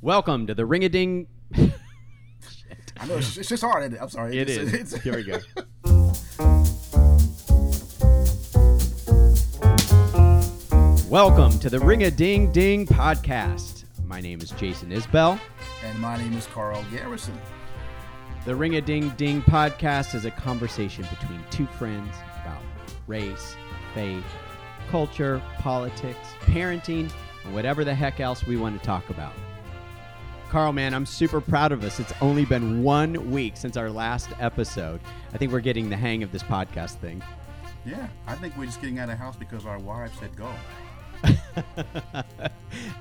Welcome to the Ring a Ding. I know it's, it's just hard. it? I'm sorry. It It's- is. it's- Here we go. Welcome to the Ring a Ding Ding podcast. My name is Jason Isbell. And my name is Carl Garrison. The Ring a Ding Ding podcast is a conversation between two friends about race, faith, culture, politics, parenting, and whatever the heck else we want to talk about. Carl, man, I'm super proud of us. It's only been one week since our last episode. I think we're getting the hang of this podcast thing. Yeah, I think we're just getting out of house because our wives said go.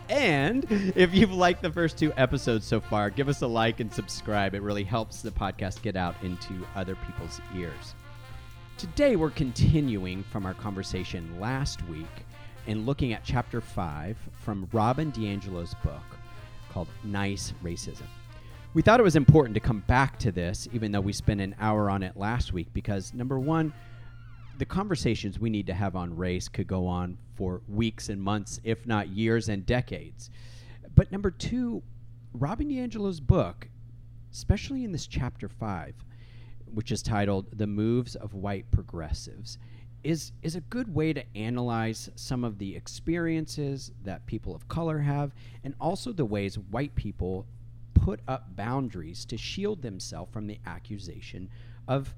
and if you've liked the first two episodes so far, give us a like and subscribe. It really helps the podcast get out into other people's ears. Today, we're continuing from our conversation last week and looking at chapter five from Robin DiAngelo's book called Nice Racism. We thought it was important to come back to this, even though we spent an hour on it last week, because number one, the conversations we need to have on race could go on for weeks and months, if not years and decades. But number two, Robin DiAngelo's book, especially in this chapter five, which is titled The Moves of White Progressives, is, is a good way to analyze some of the experiences that people of color have and also the ways white people put up boundaries to shield themselves from the accusation of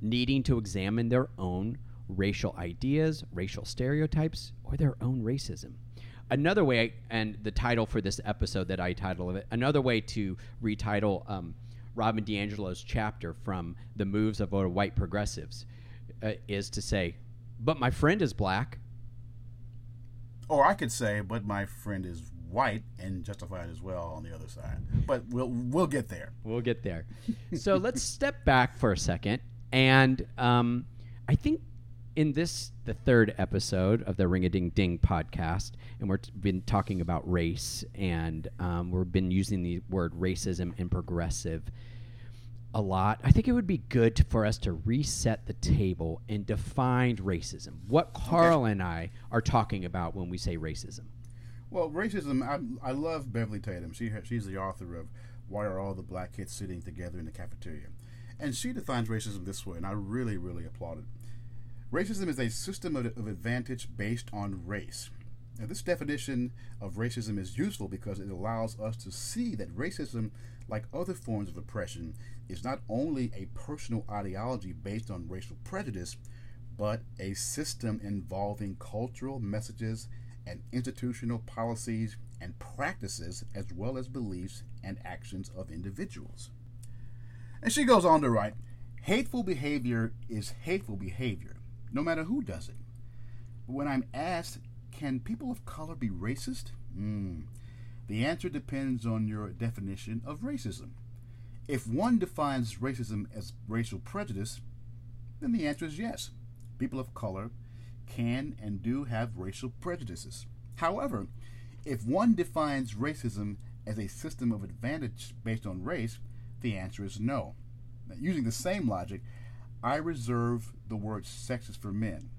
needing to examine their own racial ideas, racial stereotypes, or their own racism. Another way, and the title for this episode that I title it, another way to retitle um, Robin DiAngelo's chapter from the moves of white progressives uh, is to say, but my friend is black. Or I could say, but my friend is white and justified as well on the other side. But we'll we'll get there. We'll get there. so let's step back for a second. And um, I think in this, the third episode of the Ring a Ding Ding podcast, and we've been talking about race, and um, we've been using the word racism and progressive a lot. I think it would be good to, for us to reset the table and define racism. What Carl and I are talking about when we say racism. Well, racism. I, I love Beverly Tatum. She she's the author of Why Are All the Black Kids Sitting Together in the Cafeteria, and she defines racism this way, and I really really applaud it. Racism is a system of, of advantage based on race. Now, this definition of racism is useful because it allows us to see that racism, like other forms of oppression, is not only a personal ideology based on racial prejudice, but a system involving cultural messages and institutional policies and practices, as well as beliefs and actions of individuals. And she goes on to write hateful behavior is hateful behavior, no matter who does it. When I'm asked, can people of color be racist? Mm, the answer depends on your definition of racism. If one defines racism as racial prejudice, then the answer is yes. People of color can and do have racial prejudices. However, if one defines racism as a system of advantage based on race, the answer is no. Now, using the same logic, I reserve the word sexist for men.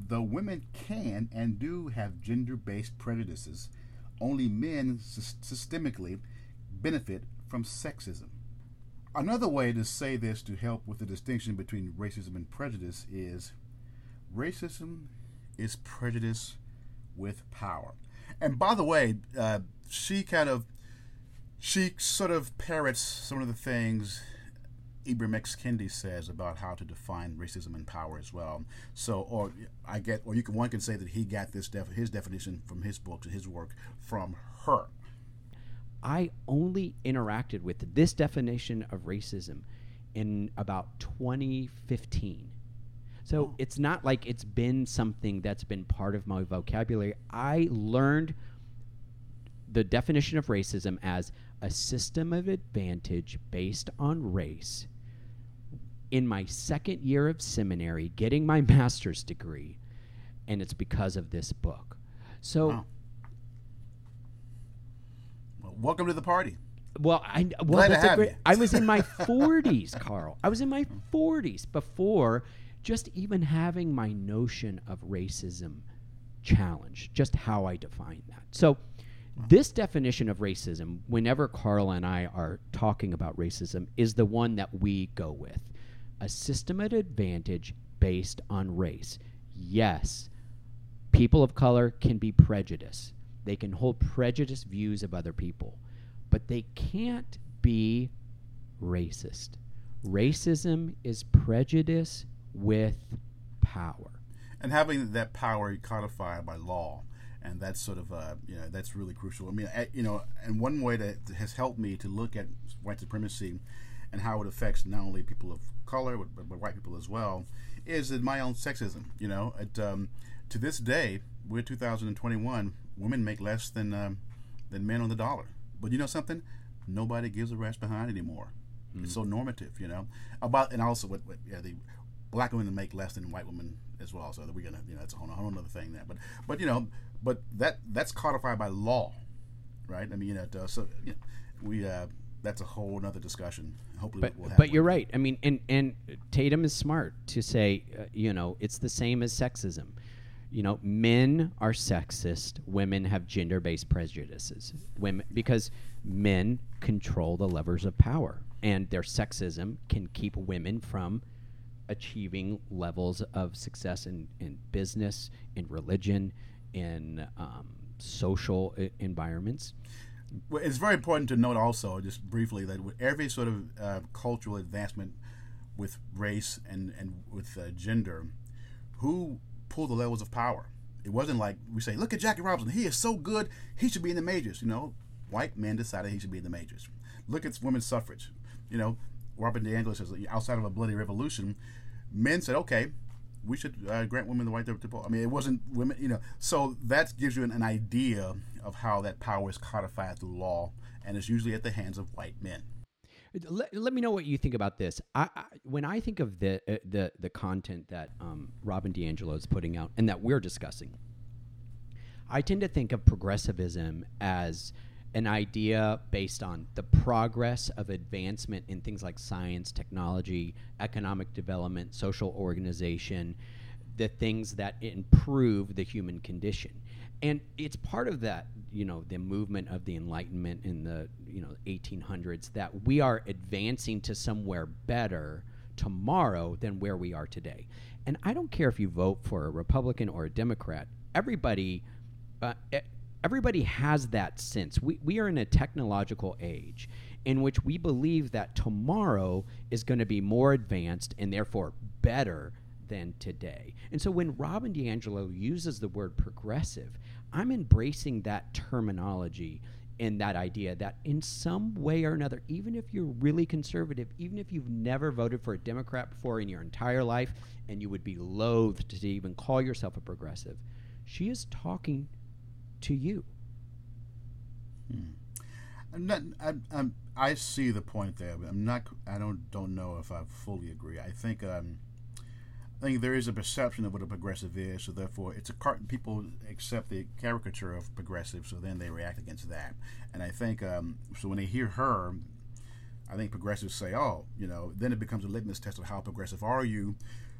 Though women can and do have gender based prejudices, only men sys- systemically benefit from sexism. Another way to say this to help with the distinction between racism and prejudice is racism is prejudice with power. And by the way, uh, she kind of she sort of parrots some of the things Ibram X. Kendi says about how to define racism and power as well. So, or I get, or you can one can say that he got this def, his definition from his books and his work from her. I only interacted with this definition of racism in about 2015. So Oh. it's not like it's been something that's been part of my vocabulary. I learned the definition of racism as a system of advantage based on race in my second year of seminary, getting my master's degree, and it's because of this book. So. Wow. Welcome to the party. Well, I well, Glad to that's a have great, you. I was in my 40s, Carl. I was in my 40s before just even having my notion of racism challenged, just how I define that. So, This definition of racism, whenever Carl and I are talking about racism, is the one that we go with a system of advantage based on race. Yes, people of color can be prejudiced, they can hold prejudiced views of other people, but they can't be racist. Racism is prejudice with power. And having that power codified by law and that's sort of uh, you know that's really crucial. I mean, I, you know, and one way that has helped me to look at white supremacy and how it affects not only people of color but, but white people as well is in my own sexism. You know, it, um, to this day, we're 2021. Women make less than um, than men on the dollar. But you know something? Nobody gives a rat's behind anymore. Mm-hmm. It's so normative, you know. About and also what, what yeah, the black women make less than white women as well. So we're gonna, you know, it's a whole, whole other thing there. But but you know, but that that's codified by law, right? I mean, you know, uh, so you know, we uh, that's a whole other discussion. Hopefully, but we'll but you're right. I mean, and and Tatum is smart to say, uh, you know, it's the same as sexism. You know, men are sexist. Women have gender-based prejudices. Women because men control the levers of power, and their sexism can keep women from achieving levels of success in, in business, in religion, in um, social I- environments. Well, it's very important to note also, just briefly, that with every sort of uh, cultural advancement with race and, and with uh, gender, who pulled the levels of power? It wasn't like we say, look at Jackie Robinson, he is so good, he should be in the majors. You know, white men decided he should be in the majors. Look at women's suffrage. You know, Robert DiAngelo says, outside of a bloody revolution, men said, okay, we should uh, grant women the right to, vote. I mean, it wasn't women, you know. So that gives you an, an, idea of how that power is codified through law, and it's usually at the hands of white men. Let, let me know what you think about this. I, I when I think of the uh, the the content that um, Robin DiAngelo is putting out and that we're discussing, I tend to think of progressivism as an idea based on the progress of advancement in things like science, technology, economic development, social organization, the things that improve the human condition. And it's part of that, you know, the movement of the Enlightenment in the, you know, 1800s that we are advancing to somewhere better tomorrow than where we are today. And I don't care if you vote for a Republican or a Democrat. Everybody, uh, everybody has that sense. We, we are in a technological age in which we believe that tomorrow is going to be more advanced and therefore better than today. And so when Robin DiAngelo uses the word progressive, I'm embracing that terminology and that idea that in some way or another, even if you're really conservative, even if you've never voted for a Democrat before in your entire life, and you would be loath to even call yourself a progressive, she is talking to you. Hmm. I'm not. I, I'm, I see the point there, but I'm not. I don't don't know if I fully agree. I think. Um, I think there is a perception of what a progressive is, so therefore it's a car- people accept the caricature of progressive, so then they react against that. And I think um, so when they hear her, I think progressives say, "Oh, you know," then it becomes a litmus test of how progressive are you.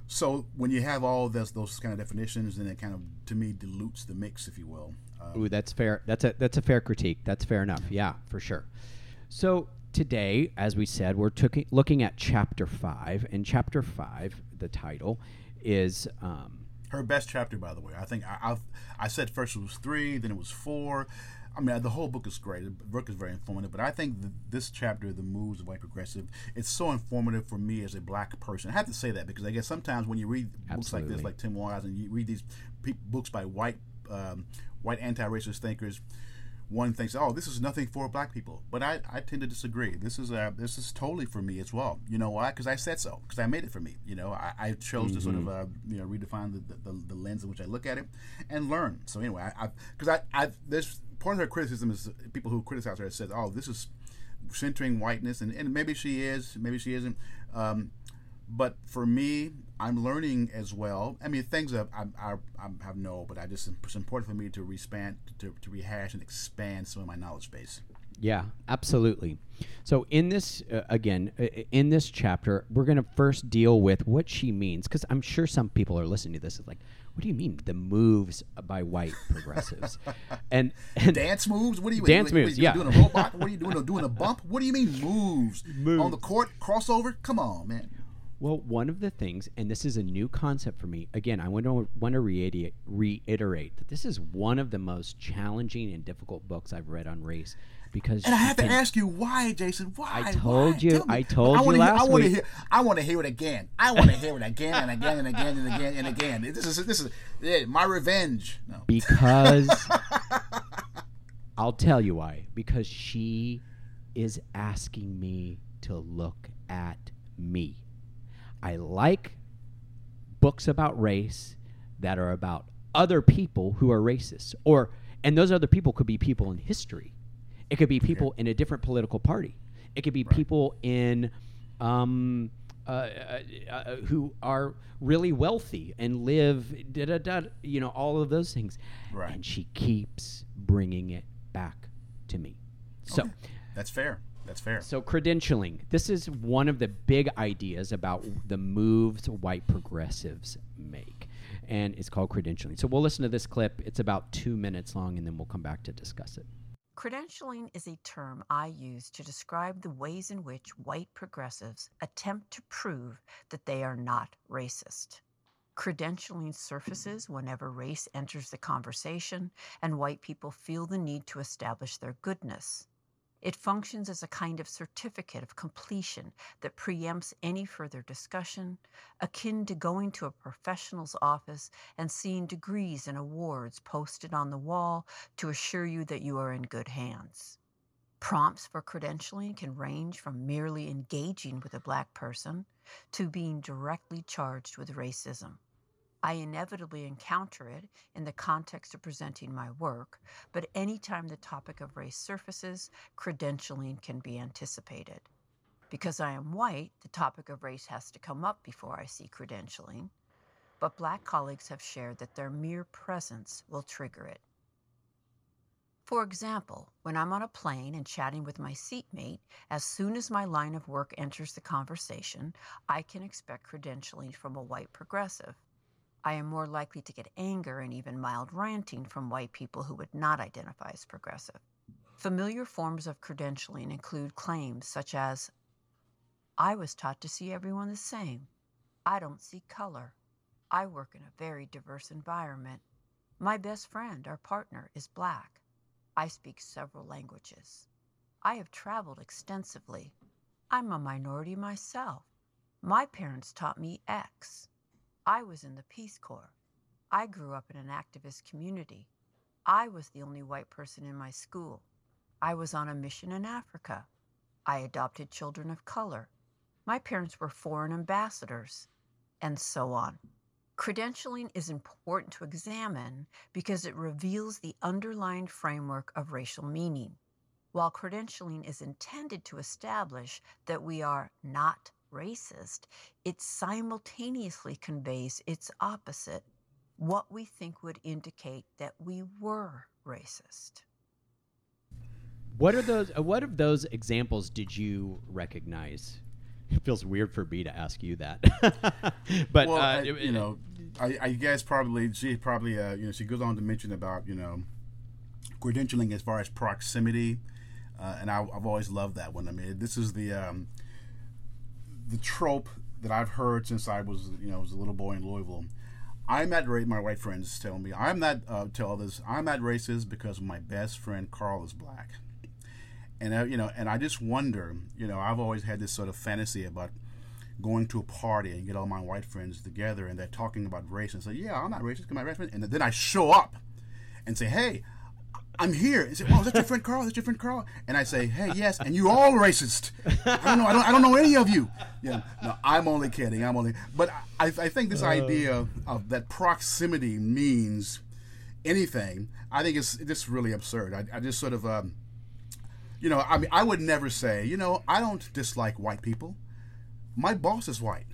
So when you have all those those kind of definitions, then it kind of to me dilutes the mix, if you will. Um, Ooh, that's fair. That's a that's a fair critique. That's fair enough. Yeah, for sure. So today, as we said, we're took, looking at chapter five, and chapter five, the title is. Um, her best chapter, by the way. I think I, I've, I said first it was three, then it was four. I mean, the whole book is great. The book is very informative, but I think this chapter, "The Moves of White Progressive," it's so informative for me as a black person. I have to say that because I guess sometimes when you read Absolutely. books like this, like Tim Wise, and you read these pe- books by white um, white anti-racist thinkers, one thinks, "Oh, this is nothing for black people," but I, I tend to disagree. This is uh, this is totally for me as well. You know why? Because I said so. Because I made it for me. You know, I, I chose mm-hmm. to sort of mm-hmm. uh, you know redefine the, the, the, lens in which I look at it and learn. So anyway, I because I, I, I there's part of her criticism is people who criticize her said, "Oh, this is centering whiteness," and, and maybe she is, maybe she isn't. Um, but for me, I'm learning as well. I mean, things that I, I, I have no, but I just it's important for me to respand, to, to rehash and expand some of my knowledge base. Yeah, absolutely. So in this uh, again, uh, in this chapter, we're going to first deal with what she means because I'm sure some people are listening to this is like, what do you mean the moves by white progressives? and, and dance moves? What do you mean? dance what, moves? What, yeah, doing a robot? what are you doing? Doing a bump? What do you mean moves? moves on the court crossover? Come on, man. Well, one of the things, and this is a new concept for me. Again, I want to want to reiterate, reiterate that this is one of the most challenging and difficult books I've read on race because. And I have can, to ask you why, Jason? Why? I told why? you. I told I you last hear, I week. Hear, I want to hear it again. I want to hear it again and again and again and again and again. This is this is yeah, my revenge. No. Because I'll tell you why. Because she is asking me to look at me. I like books about race that are about other people who are racist or and those other people could be people in history. It could be people in a different political party. It could be Right. people in um, uh, uh, uh, who are really wealthy and live da da da. You know all of those things. Right. And she keeps bringing it back to me. So. Okay. That's fair. That's fair. So credentialing. This is one of the big ideas about the moves white progressives make. And it's called credentialing. So we'll listen to this clip. It's about two minutes long, and then we'll come back to discuss it. Credentialing is a term I use to describe the ways in which white progressives attempt to prove that they are not racist. Credentialing surfaces whenever race enters the conversation and white people feel the need to establish their goodness. It functions as a kind of certificate of completion that preempts any further discussion, akin to going to a professional's office and seeing degrees and awards posted on the wall to assure you that you are in good hands. Prompts for credentialing can range from merely engaging with a black person to being directly charged with racism. I inevitably encounter it in the context of presenting my work, but anytime the topic of race surfaces, credentialing can be anticipated. Because I am white, the topic of race has to come up before I see credentialing, but black colleagues have shared that their mere presence will trigger it. For example, when I'm on a plane and chatting with my seatmate, as soon as my line of work enters the conversation, I can expect credentialing from a white progressive. I am more likely to get anger and even mild ranting from white people who would not identify as progressive. Familiar forms of credentialing include claims such as I was taught to see everyone the same. I don't see color. I work in a very diverse environment. My best friend, our partner, is black. I speak several languages. I have traveled extensively. I'm a minority myself. My parents taught me X. I was in the Peace Corps. I grew up in an activist community. I was the only white person in my school. I was on a mission in Africa. I adopted children of color. My parents were foreign ambassadors, and so on. Credentialing is important to examine because it reveals the underlying framework of racial meaning. While credentialing is intended to establish that we are not racist, it simultaneously conveys its opposite, what we think would indicate that we were racist. What are those? Uh, what of those examples did you recognize? It feels weird for me to ask you that, but well, uh, I, it- you know, I, I guess probably she probably uh, you know she goes on to mention about you know credentialing as far as proximity, uh, and I, I've always loved that one. I mean, this is the um, the trope that I've heard since I was you know was a little boy in Louisville. I'm at race. my white friends tell me I'm not uh, tell others I'm not racist because my best friend Carl is black, and uh, you know and I just wonder you know I've always had this sort of fantasy about going to a party and get all my white friends together and they're talking about race and say yeah I'm not racist because my best friend and then I show up and say hey I'm here. Is it, oh, is that your friend Carl? Is that your friend Carl? And I say, hey, yes, and you all racist. I don't know. I don't, I don't know any of you. Yeah, no, I'm only kidding. I'm only. But I, I think this idea of that proximity means anything. I think it's just really absurd. I, I just sort of, um, you know, I mean, I would never say, you know, I don't dislike white people. My boss is white.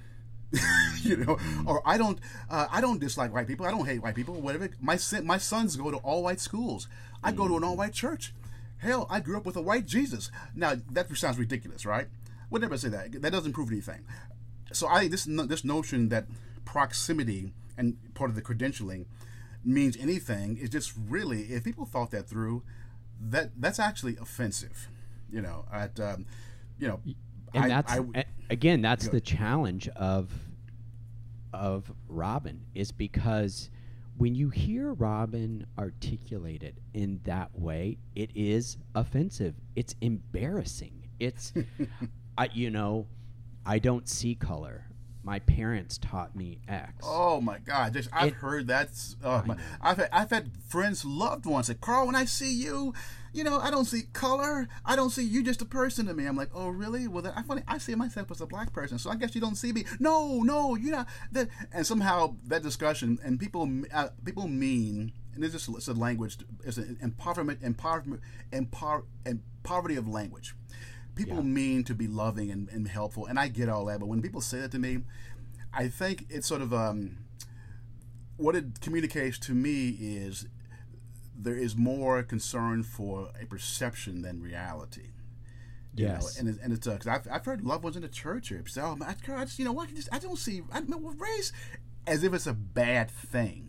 you know, or I don't, uh, I don't dislike white people. I don't hate white people. Whatever. My son, my sons go to all white schools. I go to an all white church. Hell, I grew up with a white Jesus. Now that sounds ridiculous, right? Would never say that. That doesn't prove anything. So I this this notion that proximity and part of the credentialing means anything is just really if people thought that through, that that's actually offensive. You know, at um, you know, and I- that's I- again that's the challenge of of Robin is because when you hear Robin articulated in that way, it is offensive. It's embarrassing. It's I you know, I don't see color. My parents taught me X. Oh my God! Just, I've It- heard that. Oh my, I've had, I've had friends, loved ones say, "Carl, when I see you, you know, I don't see color. I don't see you just a person to me." I'm like, "Oh, really? Well, I funny. I see myself as a black person, so I guess you don't see me. No, no, you're not." That and somehow that discussion and people, uh, people mean, and this is it's a language, it's an empowerment, empowerment, empower, and poverty of language. People Yeah. mean to be loving and, and helpful, and I get all that. But when people say that to me, I think it's sort of um, what it communicates to me is there is more concern for a perception than reality. You know, Yes. and it's, and it's because I've, I've heard loved ones in the church here say, "Oh, man, I, I just you know what, I, just, I don't see I race as if it's a bad thing,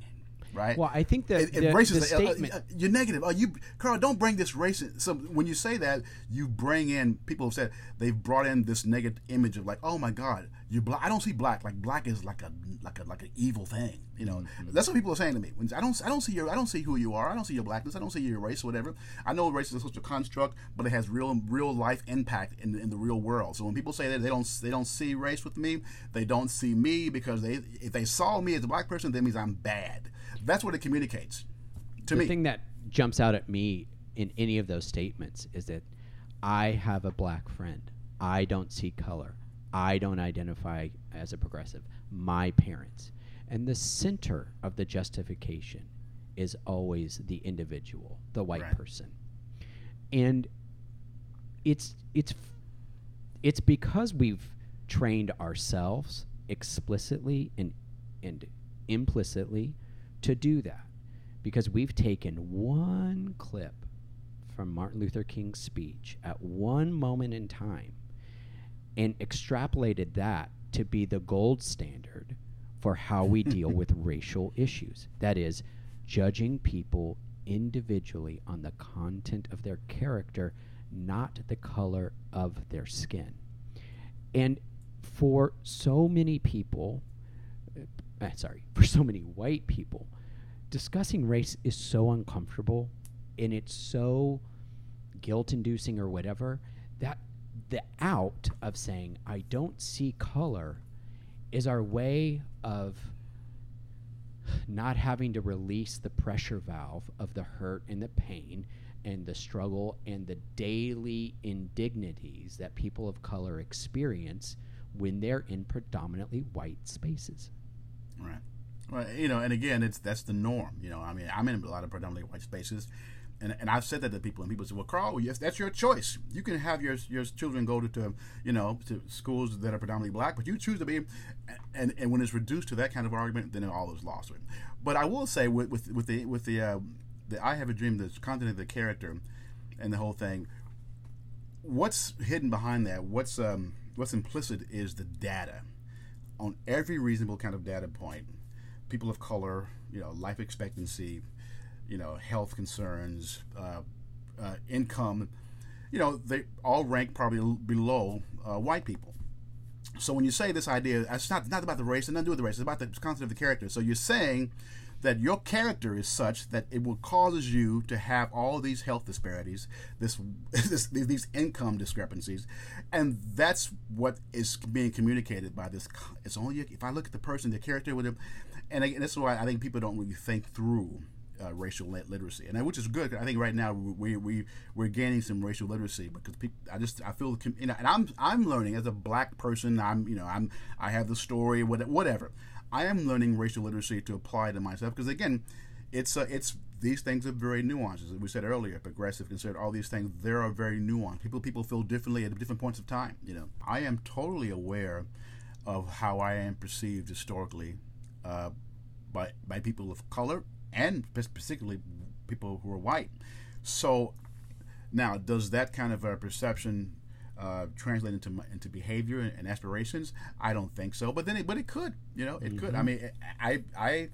right?" Well, I think that it, the, it the is uh, uh, statement uh, you're negative. Oh, you, Carl, don't bring this race. So when you say that, you bring in people have said they've brought in this negative image of like, oh my God, you black. I don't see black. Like black is like a like a like an evil thing. You know, Mm-hmm. that's what people are saying to me. When I don't I don't see your I don't see who you are. I don't see your blackness. I don't see your race or whatever. I know race is a social construct, but it has real real life impact in, in the real world. So when people say that they don't they don't see race with me, they don't see me because they if they saw me as a black person, that means I'm bad. That's what it communicates to the me. The thing that jumps out at me in any of those statements is that I have a black friend. I don't see color. I don't identify as a progressive. My parents. And the center of the justification is always the individual, the white Right. person. And it's it's it's because we've trained ourselves explicitly and and implicitly to do that because we've taken one clip from Martin Luther King's speech at one moment in time and extrapolated that to be the gold standard for how we deal with racial issues. That is, judging people individually on the content of their character, not the color of their skin. And for so many people, uh, sorry, for so many white people, discussing race is so uncomfortable and it's so guilt inducing or whatever that the out of saying, I don't see color, is our way of not having to release the pressure valve of the hurt and the pain and the struggle and the daily indignities that people of color experience when they're in predominantly white spaces. Right. Well, you know, and again, it's that's the norm. You know, I mean, I'm in a lot of predominantly white spaces, and and I've said that to people, and people say, "Well, Carl, yes, that's your choice. You can have your your children go to, to you know to schools that are predominantly black, but you choose to be." And and when it's reduced to that kind of argument, then all is lost. But I will say with with, with the with the uh, the I have a dream, the content of the character, and the whole thing. What's hidden behind that? What's um what's implicit is the data on every reasonable kind of data point people of color, you know, life expectancy, you know, health concerns, uh, uh, income, you know, they all rank probably below uh, white people. So when you say this idea, it's not not about the race, and nothing to do with the race. It's about the concept of the character. So you're saying that your character is such that it will causes you to have all these health disparities, this, this these income discrepancies, and that's what is being communicated by this. It's only if I look at the person, the character with them, and, and this is why I think people don't really think through uh, racial lit- literacy, and which is good. I think right now we we we're gaining some racial literacy because people. I just I feel you know, and I'm I'm learning as a black person. I'm you know I'm I have the story what- whatever. I am learning racial literacy to apply to myself because again, it's uh, it's these things are very nuanced. As we said earlier, progressive, considered all these things. There are very nuanced. People people feel differently at different points of time. You know, I am totally aware of how I am perceived historically uh, by by people of color and particularly people who are white. So Now, does that kind of a perception uh, translate into into behavior and, and aspirations? I don't think so. But then, it, but it could. You know, it could. I mean, I I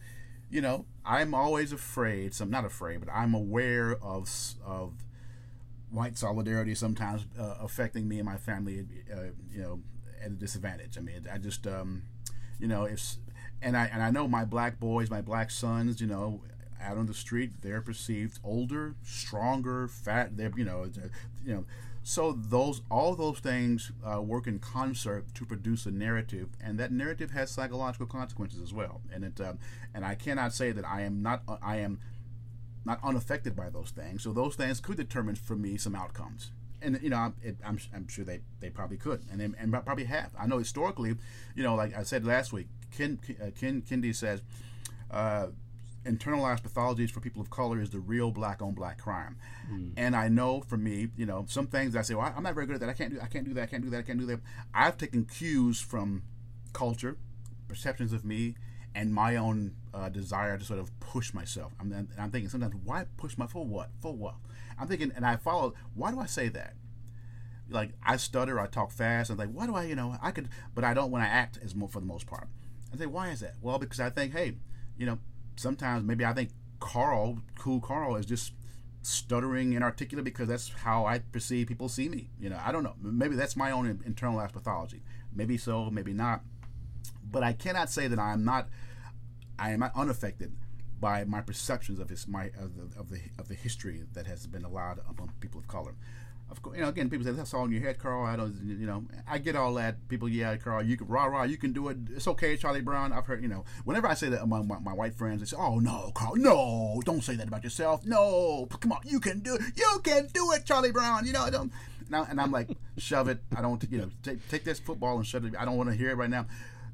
you know, I'm always afraid. So I'm not afraid, but I'm aware of of white solidarity sometimes uh, affecting me and my family. Uh, you know, at a disadvantage. I mean, I just um, you know, if and I and I know my black boys, my black sons, you know, out on the street, they're perceived older, stronger, fat. They're you know, uh, you know. So those all those things uh, work in concert to produce a narrative, and that narrative has psychological consequences as well. And it um, and I cannot say that I am not I am not unaffected by those things. So those things could determine for me some outcomes. And you know, I'm, I'm, I'm sure they, they probably could, and they, and probably have. I know historically, you know, like I said last week, Ken uh, Ken Kendi says, uh, internalized pathologies for people of color is the real black on black crime. And I know for me, you know, some things I say, well, I'm not very good at that. I can't do, I can't do that. I can't do that. I can't do that. I've taken cues from culture, perceptions of me, and my own uh, desire to sort of push myself. I'm, and I'm thinking sometimes, why push my for what? For what? I'm thinking, and I follow. Why do I say that? Like I stutter, I talk fast. I'm like, why do I? You know, I could, but I don't when I act as more for the most part. I say, why is that? Well, because I think, hey, you know, sometimes maybe I think Carl, cool Carl, is just stuttering inarticulate because that's how I perceive people see me. You know, I don't know. Maybe that's my own internalized pathology. Maybe so, maybe not. But I cannot say that I am not. I am not unaffected by my perceptions of his my of the of the, of the history that has been allowed among people of color. Of course, you know, again, people say that's all in your head, Carl. I don't, you know, I get all that. People, yeah, Carl, you can rah rah, you can do it. It's okay, Charlie Brown. I've heard, you know, whenever I say that among my, my white friends, they say, "Oh no, Carl, no, don't say that about yourself. No, come on, you can do it. You can do it, Charlie Brown. You know, I don't." Now, and I'm like, shove it. I don't, you know, take take this football and shut it. I don't want to hear it right now.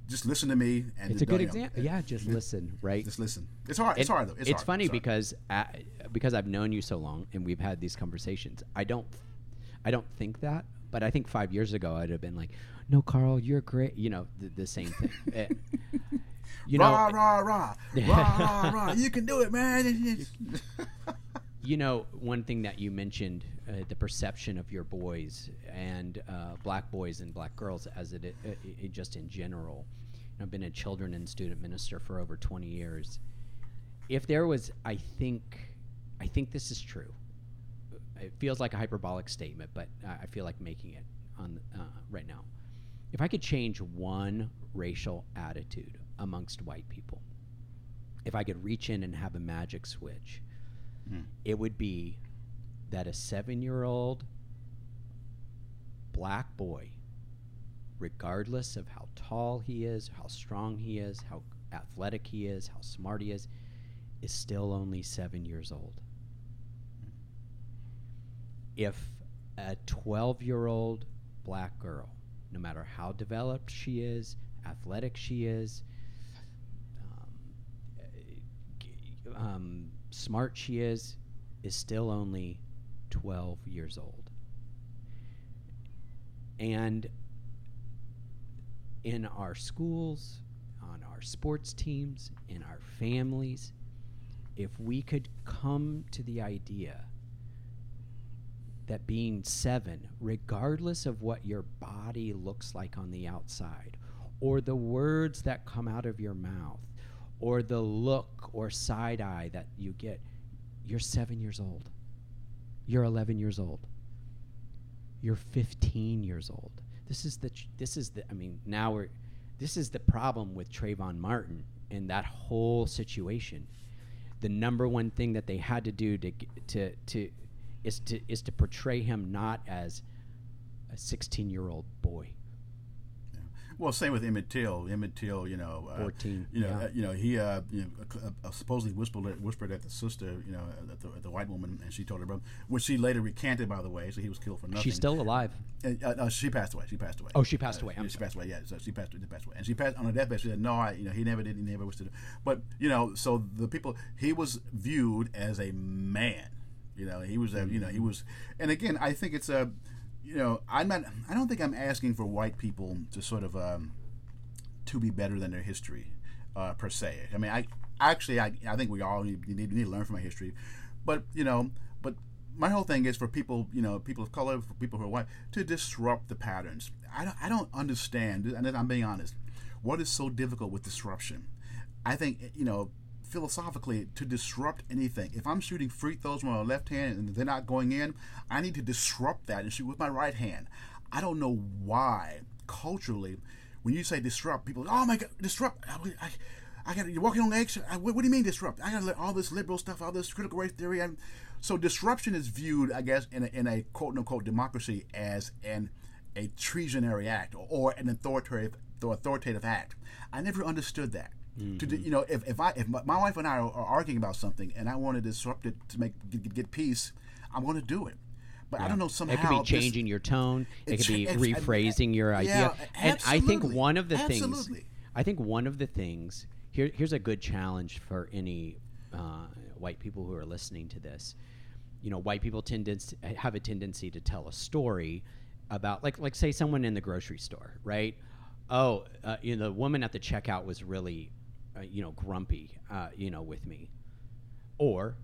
Just listen to me. And It's a good don't, you know, example. Yeah, just listen, right? Just listen. It's hard. It's It- hard though. It's, hard. funny It's hard. because uh, because I've known you so long and we've had these conversations. I don't I don't think that, but I think five years ago I'd have been like, "No, Carl, you're great." You know, the, the same thing. Eh, you rah know, rah rah rah rah rah. You can do it, man. you know, one thing that you mentioned, uh, the perception of your boys and uh, black boys and black girls, as it, uh, it just in general. I've been a children and student minister for over 20 years. If there was, I think, I think this is true. It feels like a hyperbolic statement, but I I feel like making it on uh, right now. If I could change one racial attitude amongst white people, if I could reach in and have a magic switch, it would be that a seven year old black boy, regardless of how tall he is, how strong he is, how athletic he is, how smart he is, is still only seven years old. If a 12 year old black girl, no matter how developed she is, athletic she is, um, um, smart she is, is still only 12 years old. And in our schools, on our sports teams, in our families, if we could come to the idea that being seven, regardless of what your body looks like on the outside, or the words that come out of your mouth, or the look or side eye that you get, you're seven years old. You're 11 years old. You're 15 years old. This is the. This is the. I mean, now we're. This is the problem with Trayvon Martin and that whole situation. The number one thing that they had to do to to to is to is to portray him not as a 16 year old boy. Well, same with Emmett Till. Emmett Till, you know, uh, 14, You know, yeah. uh, you know, he uh, you know, uh, uh, supposedly whispered at, whispered at the sister, you know, at the, at the white woman, and she told her brother, which she later recanted, by the way. So he was killed for nothing. She's still alive. And, uh, no, she passed away. She passed away. Oh, she passed away. I'm she sorry. passed away. Yeah, so she passed. She passed away, and she passed on her deathbed. She said, "No, I, you know, he never did. He never was to do." But you know, so the people he was viewed as a man. You know, he was a, you know, he was, and again, I think it's a, you know, I'm not. I don't think I'm asking for white people to sort of um, to be better than their history, uh, per se. I mean, I actually, I, I think we all need, need, need to learn from our history, but you know, but my whole thing is for people, you know, people of color, for people who are white, to disrupt the patterns. I don't, I don't understand, and I'm being honest. What is so difficult with disruption? I think, you know, philosophically, to disrupt anything. If I'm shooting free throws with my left hand and they're not going in, I need to disrupt that and shoot with my right hand. I don't know why culturally, when you say disrupt, people, oh my god, disrupt. I, I, I got you're walking on eggs. What, what, do you mean disrupt? I got to all this liberal stuff, all this critical race theory. And so disruption is viewed, I guess, in a, in a quote unquote democracy as an a treasonary act or, or an authoritative authoritative act. I never understood that. Mm-hmm. To you know, if, if I if my, wife and I are, are, arguing about something and I want to disrupt it to make get, get peace, I'm going to do it. But yeah. I don't know somehow it could be changing this, your tone. It could be rephrasing your idea. Yeah, and I think one of the absolutely. things I think one of the things here here's a good challenge for any uh, white people who are listening to this. You know, white people tend to have a tendency to tell a story about like like say someone in the grocery store, right? Oh, uh, you know, the woman at the checkout was really uh, you know, grumpy, uh, you know, with me. Or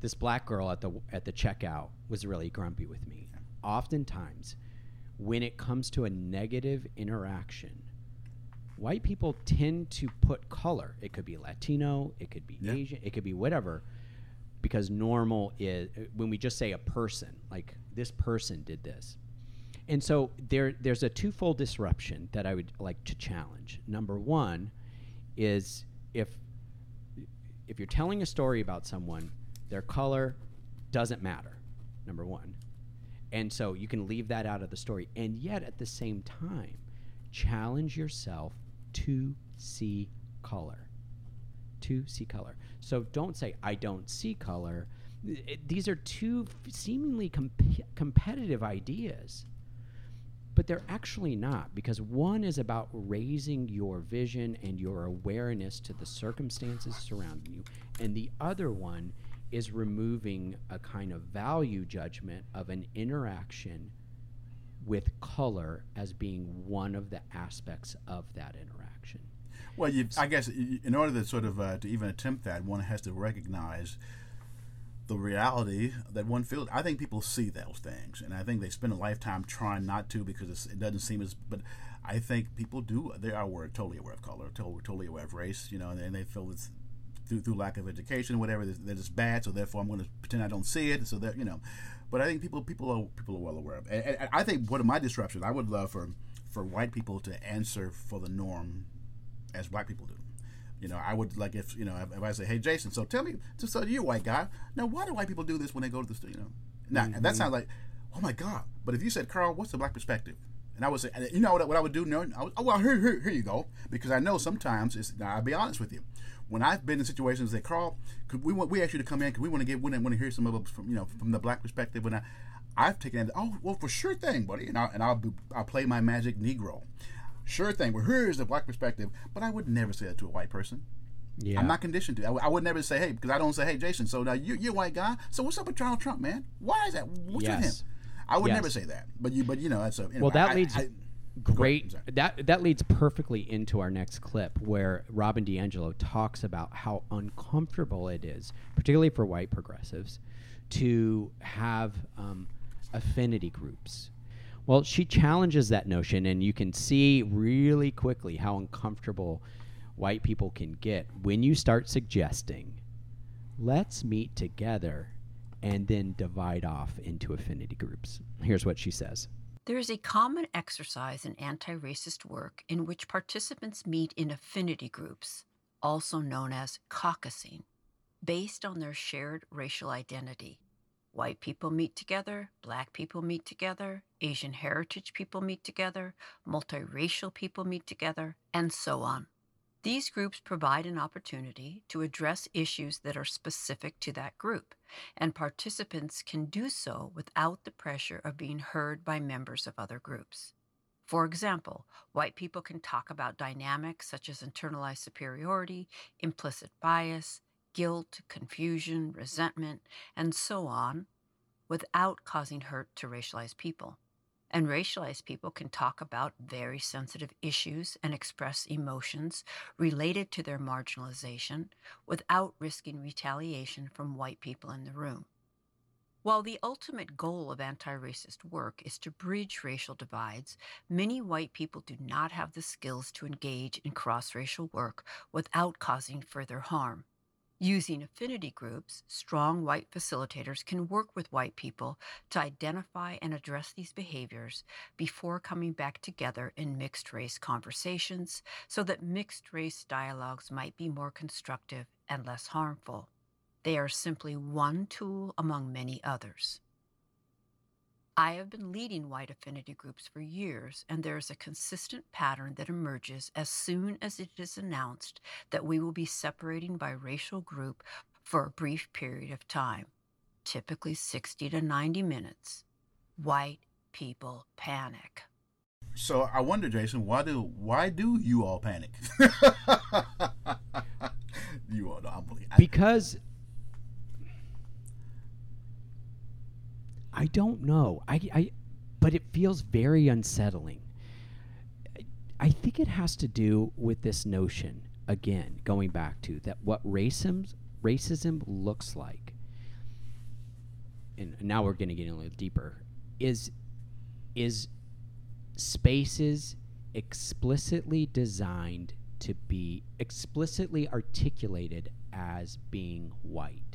this black girl at the at the checkout was really grumpy with me. Oftentimes, when it comes to a negative interaction, white people tend to put color. It could be Latino, it could be yeah. Asian, it could be whatever, because normal is when we just say a person, like this person did this. And so there, there's a twofold disruption that I would like to challenge. Number one, is if if you're telling a story about someone, their color doesn't matter. Number one. And so you can leave that out of the story. And yet at the same time, challenge yourself to see color. To see color. So don't say, I don't see color. It, these are two seemingly comp- competitive ideas but they're actually not because one is about raising your vision and your awareness to the circumstances surrounding you, and the other one is removing a kind of value judgment of an interaction with color as being one of the aspects of that interaction. Well, I guess in order to sort of uh, to even attempt that, one has to recognize the reality that one feels. I think people see those things, and I think they spend a lifetime trying not to because it doesn't seem as. But I think people do. They are aware, totally aware of color, totally, aware of race. You know, and, they feel it's through through lack of education, or whatever That it's bad. So therefore, I'm going to pretend I don't see it. So that you know, but I think people people are people are well aware of. And, and I think one of my disruptions, I would love for for white people to answer for the norm as black people do. You know, I would like if you know if, if I say, "Hey, Jason, so tell me, just so you're a white guy. Now, why do white people do this when they go to the you know?" Now mm-hmm. that sounds like, oh my god. But if you said, "Carl, what's the black perspective?" And I would say, you know what, what I would do? No, I would, oh well, here, here, here you go. Because I know sometimes it's. Now, I'll be honest with you. When I've been in situations that Carl, could we want we ask you to come in? Because we want to get we want to hear some of from you know from the black perspective. When I, I've taken it. Oh well, for sure thing, buddy. And I'll and I'll, I'll play my magic Negro. Sure thing. Well, here's the black perspective. But I would never say that to a white person. Yeah. I'm not conditioned to. I, I, would never say, hey, because I don't say, hey, Jason. So now you, you're a white guy. So what's up with Donald Trump, man? Why is that? What's yes. with him? I would yes. never say that. But you, but you know, that's a. Anyway, well, that I, leads. I, great that that leads perfectly into our next clip where Robin DiAngelo talks about how uncomfortable it is, particularly for white progressives, to have um, affinity groups. Well, she challenges that notion, and you can see really quickly how uncomfortable white people can get when you start suggesting, let's meet together and then divide off into affinity groups. Here's what she says. There is a common exercise in anti racist work in which participants meet in affinity groups, also known as caucusing, based on their shared racial identity. White people meet together, black people meet together, Asian heritage people meet together, multiracial people meet together, and so on. These groups provide an opportunity to address issues that are specific to that group, and participants can do so without the pressure of being heard by members of other groups. For example, white people can talk about dynamics such as internalized superiority, implicit bias, guilt, confusion, resentment, and so on without causing hurt to racialized people. And racialized people can talk about very sensitive issues and express emotions related to their marginalization without risking retaliation from white people in the room. While the ultimate goal of anti racist work is to bridge racial divides, many white people do not have the skills to engage in cross racial work without causing further harm. Using affinity groups, strong white facilitators can work with white people to identify and address these behaviors before coming back together in mixed race conversations so that mixed race dialogues might be more constructive and less harmful. They are simply one tool among many others. I have been leading white affinity groups for years, and there is a consistent pattern that emerges as soon as it is announced that we will be separating by racial group for a brief period of time, typically 60 to 90 minutes. White people panic. So I wonder, Jason, why do why do you all panic? you all don't believe because I don't know. I, I, but it feels very unsettling. I think it has to do with this notion again, going back to that what racism racism looks like. And now we're going to get a little deeper. Is is spaces explicitly designed to be explicitly articulated as being white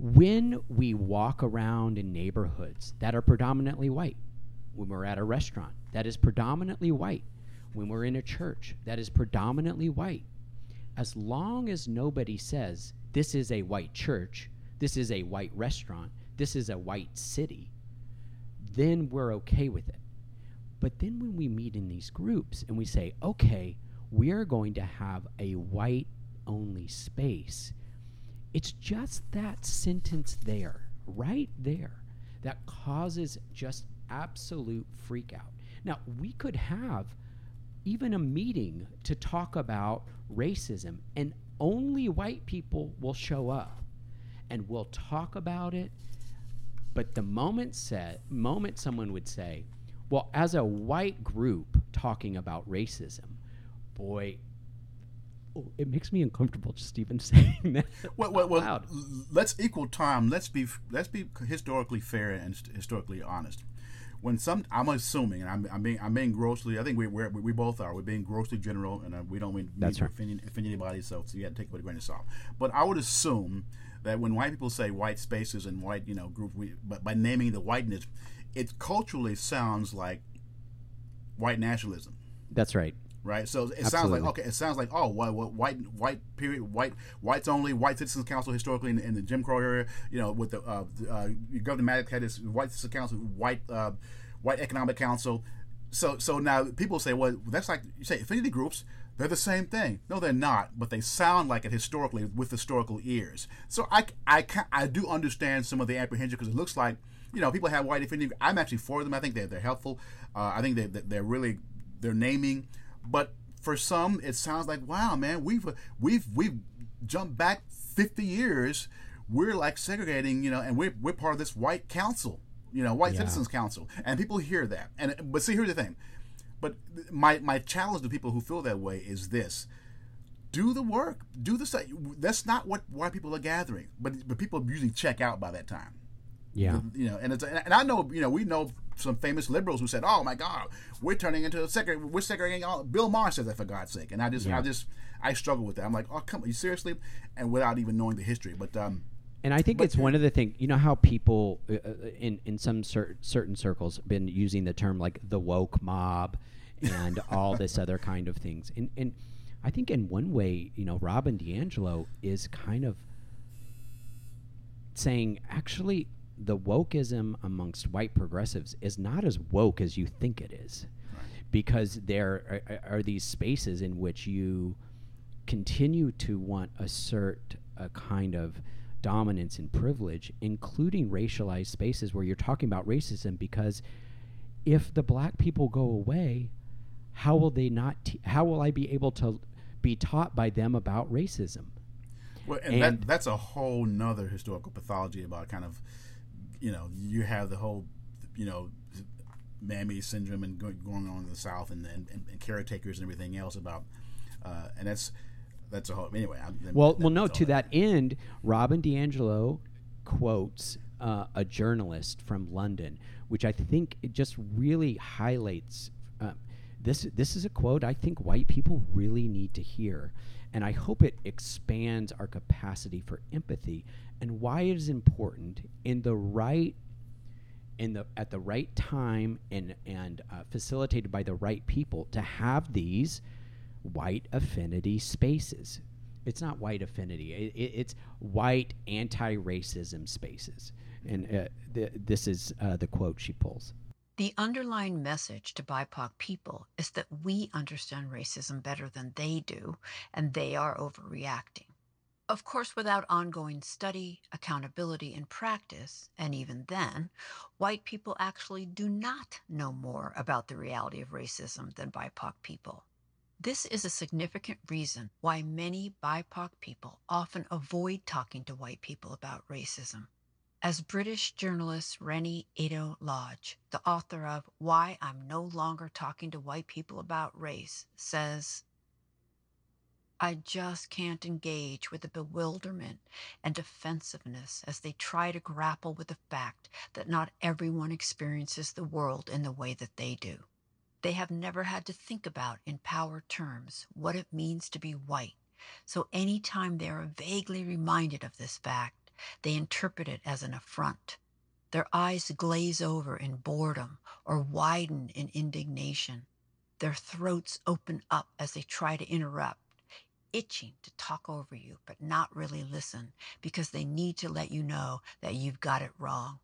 when we walk around in neighborhoods that are predominantly white, when we're at a restaurant that is predominantly white, when we're in a church that is predominantly white, as long as nobody says, this is a white church, this is a white restaurant, this is a white city, then we're okay with it. But then when we meet in these groups and we say, okay, we are going to have a white only space it's just that sentence there, right there, that causes just absolute freak out. Now, we could have even a meeting to talk about racism, and only white people will show up and we'll talk about it. But the moment said moment someone would say, well, as a white group talking about racism, boy, oh, it makes me uncomfortable just even saying that. Well, well, well let's equal time. Let's be let's be historically fair and historically honest. When some, I'm assuming, and I'm, I'm being I'm being grossly. I think we we we both are. We're being grossly general, and uh, we don't mean, That's to right. offend, offend anybody. So, so you have to take it with a grain of salt. But I would assume that when white people say white spaces and white, you know, group, we, but by naming the whiteness, it culturally sounds like white nationalism. That's right right? So it Absolutely. sounds like okay. It sounds like oh, what, white, white period, white, whites only, white citizens council historically in, in the Jim Crow area. You know, with the uh, uh, Governor Maddox had this white citizens council, white, uh, white economic council. So so now people say, well, that's like you say affinity groups. They're the same thing. No, they're not, but they sound like it historically with historical ears. So I, I, I do understand some of the apprehension because it looks like, you know, people have white affinity. I'm actually for them. I think they're, they're helpful. Uh, I think they, they're really, they're naming but for some, it sounds like, wow, man, we've we've we've jumped back 50 years. We're like segregating, you know, and we're we're part of this white council, you know, white yeah. citizens council, and people hear that. And but see, here's the thing. But my my challenge to people who feel that way is this: do the work, do the stuff. That's not what why people are gathering, but but people usually check out by that time. Yeah, you know, and it's and I know you know we know some famous liberals who said, "Oh my God, we're turning into a segre- we're segregating all." Bill Maher says that for God's sake, and I just, yeah. I just, I struggle with that. I'm like, "Oh, come on, you seriously?" And without even knowing the history, but um, and I think but, it's one of the things. You know how people uh, uh, in in some cer- certain circles been using the term like the woke mob and all this other kind of things, and and I think in one way, you know, Robin DiAngelo is kind of saying actually the wokeism amongst white progressives is not as woke as you think it is, because there are, are, these spaces in which you continue to want assert a kind of dominance and privilege, including racialized spaces where you're talking about racism. Because if the black people go away, how will they not? T- how will I be able to be taught by them about racism? Well, and, and that, that's a whole nother historical pathology about kind of you know, you have the whole, you know, Mammy syndrome and going, on in the South and, and, and caretakers and everything else about, uh, and that's that's a whole anyway. I, well, that, well, no. To that, that end, Robin DiAngelo quotes uh, a journalist from London, which I think it just really highlights. Uh, this this is a quote I think white people really need to hear, and I hope it expands our capacity for empathy and why it is important in the right in the at the right time and and uh, facilitated by the right people to have these white affinity spaces. It's not white affinity. It, it, it's white anti-racism spaces. And uh, th- this is uh, the quote she pulls. The underlying message to BIPOC people is that we understand racism better than they do, and they are overreacting. Of course, without ongoing study, accountability, and practice, and even then, white people actually do not know more about the reality of racism than BIPOC people. This is a significant reason why many BIPOC people often avoid talking to white people about racism. As British journalist Reni Eddo-Lodge, the author of Why I'm No Longer Talking to White People About Race, says, I just can't engage with the bewilderment and defensiveness as they try to grapple with the fact that not everyone experiences the world in the way that they do. They have never had to think about in power terms what it means to be white, so any time they are vaguely reminded of this fact, they interpret it as an affront. Their eyes glaze over in boredom or widen in indignation. Their throats open up as they try to interrupt, itching to talk over you but not really listen because they need to let you know that you've got it wrong.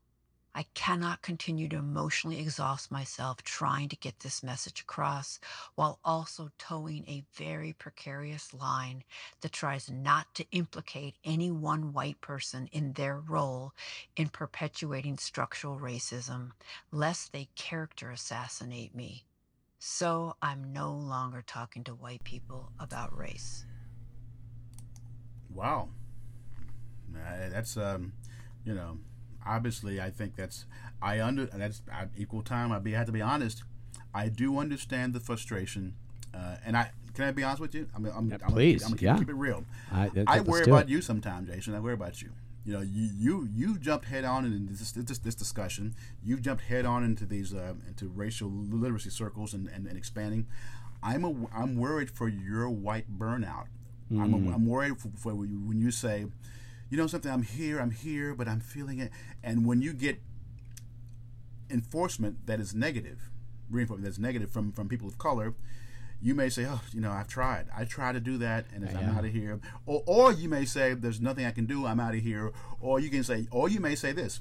I cannot continue to emotionally exhaust myself trying to get this message across while also toeing a very precarious line that tries not to implicate any one white person in their role in perpetuating structural racism, lest they character assassinate me. So I'm no longer talking to white people about race. Wow. That's, um, you know, obviously, I think that's I under that's at equal time. I be have to be honest. I do understand the frustration, uh, and I can I be honest with you. I mean, I'm, yeah, I'm please, gonna, keep, yeah. keep it real. I, I worry about it. you sometimes, Jason. I worry about you. You know, you you you jumped head on into this this, this discussion. You jumped head on into these uh, into racial literacy circles and, and, and expanding. I'm a, I'm worried for your white burnout. Mm. I'm, I'm worried for, for when you say, you know something, I'm here, I'm here, but I'm feeling it. And when you get enforcement that is negative, reinforcement that's negative from, from people of color, you may say, oh, you know, I've tried. I try to do that, and. I'm out of here. Or, or you may say, there's nothing I can do. I'm out of here. Or you can say, or you may say this,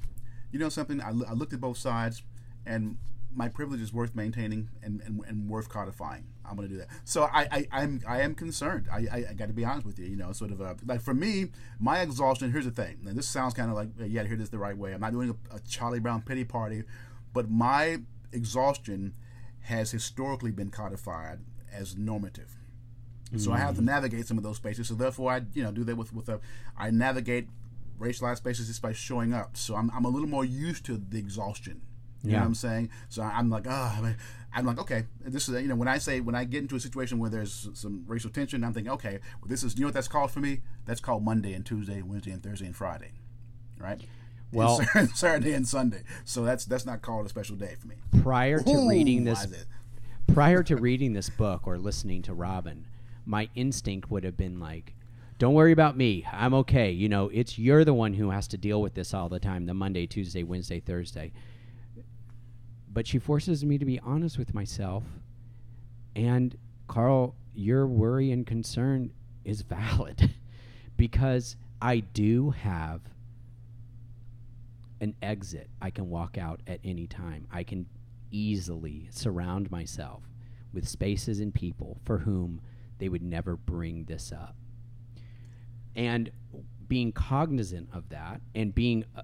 you know, something. I, I looked at both sides, and my privilege is worth maintaining and, and, and worth codifying. I'm going to do that. So I, I I'm I am concerned. I, I, I got to be honest with you. You know, sort of uh, like for me, my exhaustion. Here's the thing. And this sounds kind of like you got to hear this the right way. I'm not doing a, a Charlie Brown pity party, but my exhaustion has historically been codified as normative. Mm-hmm. So I have to mm. navigate some of those spaces. So therefore, I you know do that with with a I navigate racialized spaces just by showing up. So I'm I'm a little more used to the exhaustion you yeah. know what I'm saying? So I'm like, oh, I'm like, okay, this is you know when I say when I get into a situation where there's some racial tension, I'm thinking, okay, well, this is you know what that's called for me? That's called Monday and Tuesday, and Wednesday and Thursday and Friday, right? Well, and Saturday and Sunday. So that's that's not called a special day for me. Prior to Ooh, reading this, prior to reading this book or listening to Robin, my instinct would have been like, don't worry about me. I'm okay. You know, it's you're the one who has to deal with this all the time. The Monday, Tuesday, Wednesday, Thursday but she forces me to be honest with myself. And Carl, your worry and concern is valid because I do have an exit I can walk out at any time. I can easily surround myself with spaces and people for whom they would never bring this up. And being cognizant of that and being uh,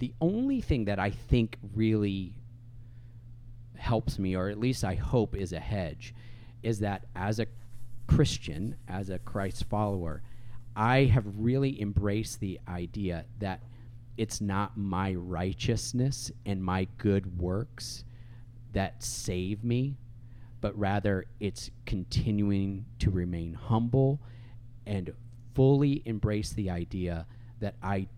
the only thing that I think really helps me, or at least I hope is a hedge, is that as a Christian, as a Christ follower, I have really embraced the idea that it's not my righteousness and my good works that save me, but rather it's continuing to remain humble and fully embrace the idea that I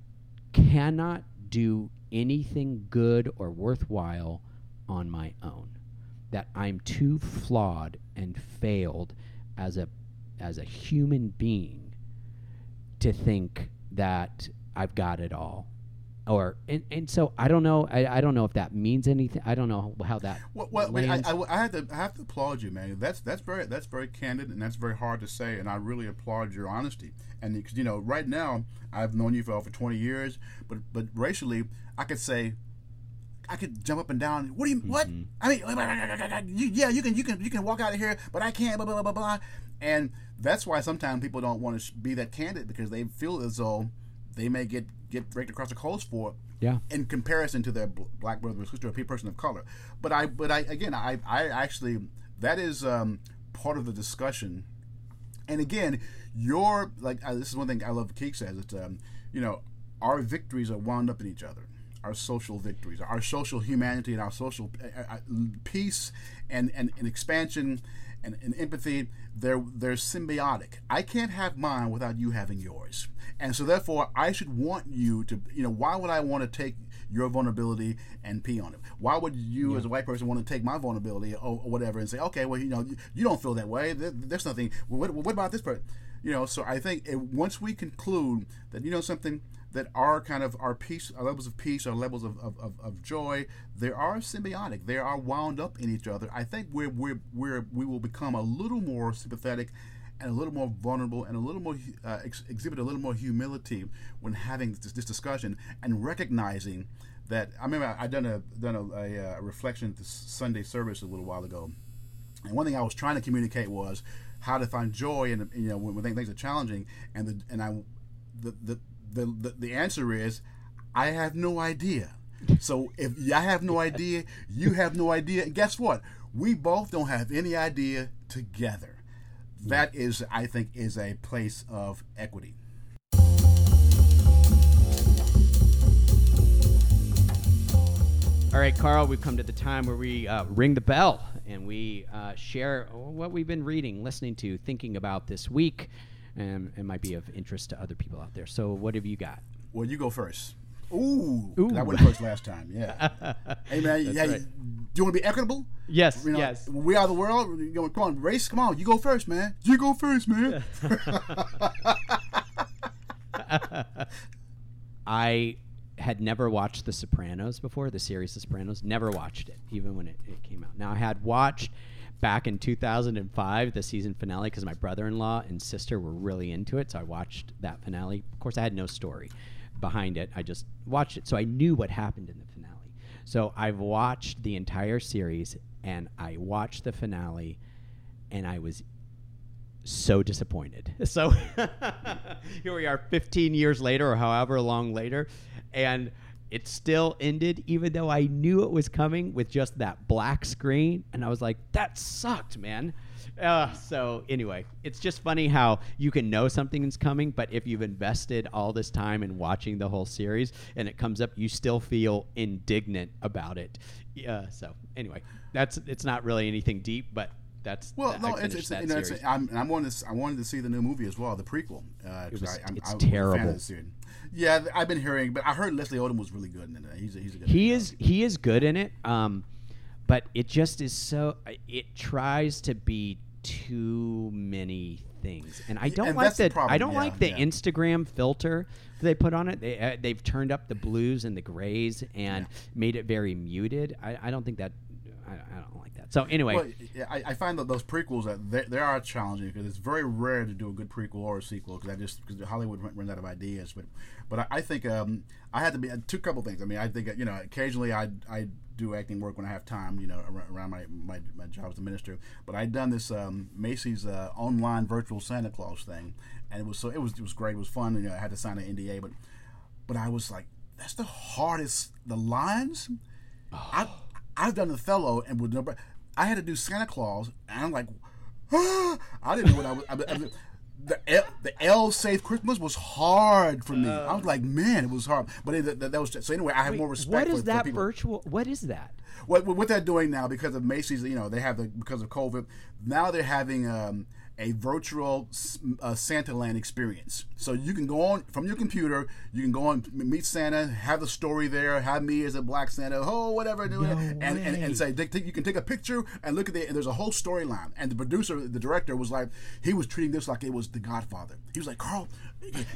cannot do anything good or worthwhile on my own. That I'm too flawed and failed as a as a human being to think that I've got it all. Or and, and so I don't know I, I don't know if that means anything I don't know how that Well, well I, I. I, I have to I have to applaud you, man. That's that's very that's very candid and that's very hard to say, and I really applaud your honesty. And because you know, right now I've known you for over twenty years, but but racially, I could say, I could jump up and down. What do you what? Mm-hmm. I mean, you, yeah, you can you can you can walk out of here, but I can't. Blah blah blah blah blah. And that's why sometimes people don't want to be that candid because they feel as though they may get get raked across the coals for yeah in comparison to their bl- black brother or sister or a person of color. But I, but I, again, I, I actually, that is um, part of the discussion. And again, your like uh, this is one thing I love. Keek says it's, um, you know, our victories are wound up in each other. Our social victories, our social humanity, and our social uh, uh, peace and, and, and expansion and, and empathy, they're they're symbiotic. I can't have mine without you having yours, and so therefore I should want you to. You know, why would I want to take your vulnerability and pee on it? Why would you, as a white person, want to take my vulnerability or, or whatever and say, okay, well, you know, you don't feel that way. There, there's nothing. What, what about this person? You know, so I think it, once we conclude that you know something that our kind of our peace, our levels of peace, our levels of, of, of, of joy, they are symbiotic. They are wound up in each other. I think we're, we're, we're, we will become a little more sympathetic and a little more vulnerable and a little more uh, ex- exhibit a little more humility when having this, this discussion and recognizing that I remember I done a done a, a, a reflection at the Sunday service a little while ago, and one thing I was trying to communicate was how to find joy in you know when, when things are challenging and the and I the the the, the, the answer is I have no idea. So if I have no idea, you have no idea, and guess what? We both don't have any idea together. That is, I think, is a place of equity. All right, Carl, we've come to the time where we uh, ring the bell and we uh, share what we've been reading, listening to, thinking about this week, and it might be of interest to other people out there. So, what have you got? Well, you go first. Ooh, Ooh. I went first last time. Yeah. hey man, yeah, right. you, do you want to be equitable? Yes, You know, yes. We are the world. You know, come on, race. Come on, you go first, man. You go first, man. I had never watched The Sopranos before, the series The Sopranos. Never watched it, even when it, it came out. Now, I had watched back in 2005 the season finale because my brother in law and sister were really into it. So I watched that finale. Of course, I had no story behind it. I just watched it. So I knew what happened in the finale. So I've watched the entire series and I watched the finale and I was so disappointed. So here we are 15 years later or however long later and it still ended even though I knew it was coming with just that black screen and I was like that sucked, man. Uh, so anyway, it's just funny how you can know something's coming, but if you've invested all this time in watching the whole series and it comes up, you still feel indignant about it. Yeah. So anyway, that's it's not really anything deep, but that's Well, I no, it's, it's that you know, it's. I'm, and I wanted to, I wanted to see the new movie as well, the prequel. Uh, 'cause was- I, I'm, it's I'm a fan of terrible. Yeah, I've been hearing, but I heard Leslie Odom was really good in it. He's a, he's a good. he is he is good in it um but it just is so it tries to be too many things. And i don't and like the that i don't yeah, like the yeah. instagram filter they put on it. They, uh, they've turned up the blues and the grays and made it very muted. I, I don't think that I, I don't like that so anyway Well, yeah, I, I find that those prequels that they, they are challenging because it's very rare to do a good prequel or a sequel because I just because Hollywood run- runs out of ideas. But but I, I think um, I had to be two couple things. I mean, I think you know occasionally I I do acting work when I have time. You know, around my my, my job as a minister. But I'd done this um, Macy's uh, online virtual Santa Claus thing, and it was so it was it was great. It was fun. You know, I had to sign an NDA, but but I was like, that's the hardest. The lines. I I've done Othello and with number. I had to do Santa Claus, and I'm like, I didn't know what I was. I, I, the L, the L Safe Christmas was hard for me. I was like, man, it was hard. But it, that, that was so. Anyway, I have more respect. what for, is for that virtual what is that What, what they're doing now because of Macy's, you know, they have the because of COVID. Now they're having um, a virtual uh, Santa Land experience. So you can go on from your computer, you can go on meet Santa, have the story there, have me as a black Santa, oh whatever, no and, and, and say you can take a picture and look at it, and there's a whole storyline. And the producer, the director, was like, he was treating this like it was The Godfather. He was like, Carl,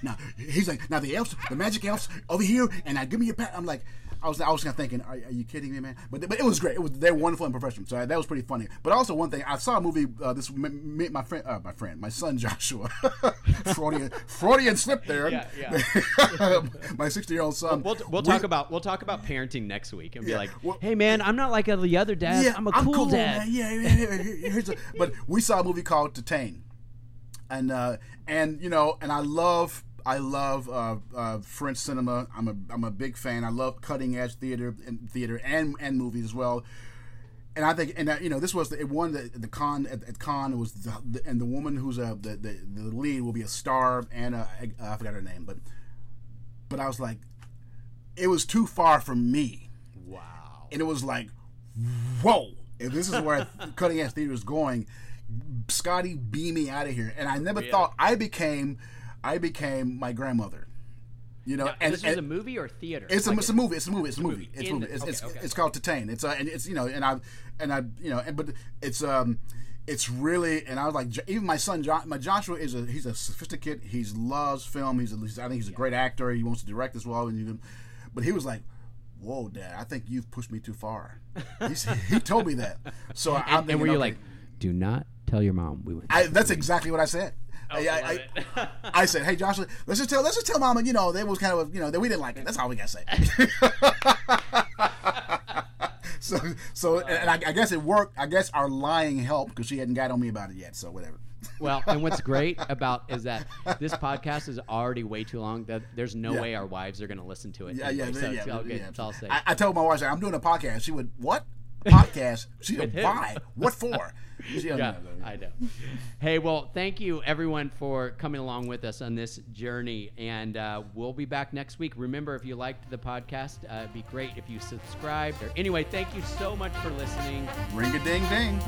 now he's like, now the elves, the magic elves over here, and now give me your pat. I'm like. I was I was kind of thinking, are, are, you kidding me, man? But but it was great. It was they're wonderful and professional. So that was pretty funny. But also one thing, I saw a movie. Uh, this me, my friend, uh, my friend, my son Joshua, Freudian Freudian slip there. Yeah, yeah. my sixty year old son. We'll, we'll, we'll we, talk about we'll talk about parenting next week and yeah, be like, well, hey man, I'm not like the other dads. Yeah, I'm a cool, cool dad. Man. Yeah, yeah, yeah. But we saw a movie called Titane, and uh, and you know, and I love I love uh, uh, French cinema. I'm a I'm a big fan. I love cutting edge theater and theater and and movies as well. And I think, and uh, you know, this was the, one that the the con at, at con. Was the, the, and the woman who's a the, the, the lead will be a star. And uh, I forgot her name, but but I was like, it was too far from me. Wow. And it was like, whoa! If this is where cutting edge theater is going, Scotty, beam me out of here. And I never really? thought I became I became my grandmother. You know, now, and this is a movie or theater. It's, like a, it's a movie. It's a movie. It's a movie. It's a movie. It's, okay, it's, okay. it's, called Titane. It's uh, and it's you know, and I and I you know, and but it's um, it's really and I was like, even my son, John, my Joshua is a he's a sophisticated. He loves film. He's, a, I think he's a great actor. He wants to direct as well. And even, but he was like, "Whoa, Dad, I think you've pushed me too far." he told me that. So and, I'm and were you okay, like, "Do not tell your mom we went." I, that's exactly what I said. Oh, I, I, I, said, "Hey, Joshua, let's just tell let's just tell Mama, you know, they was kind of you know that we didn't like it. That's all we gotta say." so, so, and I, I, guess it worked. I guess our lying helped because she hadn't got on me about it yet. So whatever. Well, and what's great about is that this podcast is already way too long. That there's no yeah. way our wives are going to listen to it. Yeah, anyway, yeah, so yeah, it's all good. Yeah. It's all safe. I, I told my wife, "I'm doing a podcast." She would, "What?" Podcast. She said, "Why? What for?" yeah, I know. Hey, well, thank you everyone for coming along with us on this journey, and uh, we'll be back next week. Remember, if you liked the podcast, uh, it'd be great if you subscribed. Or anyway, thank you so much for listening. Ring a ding ding.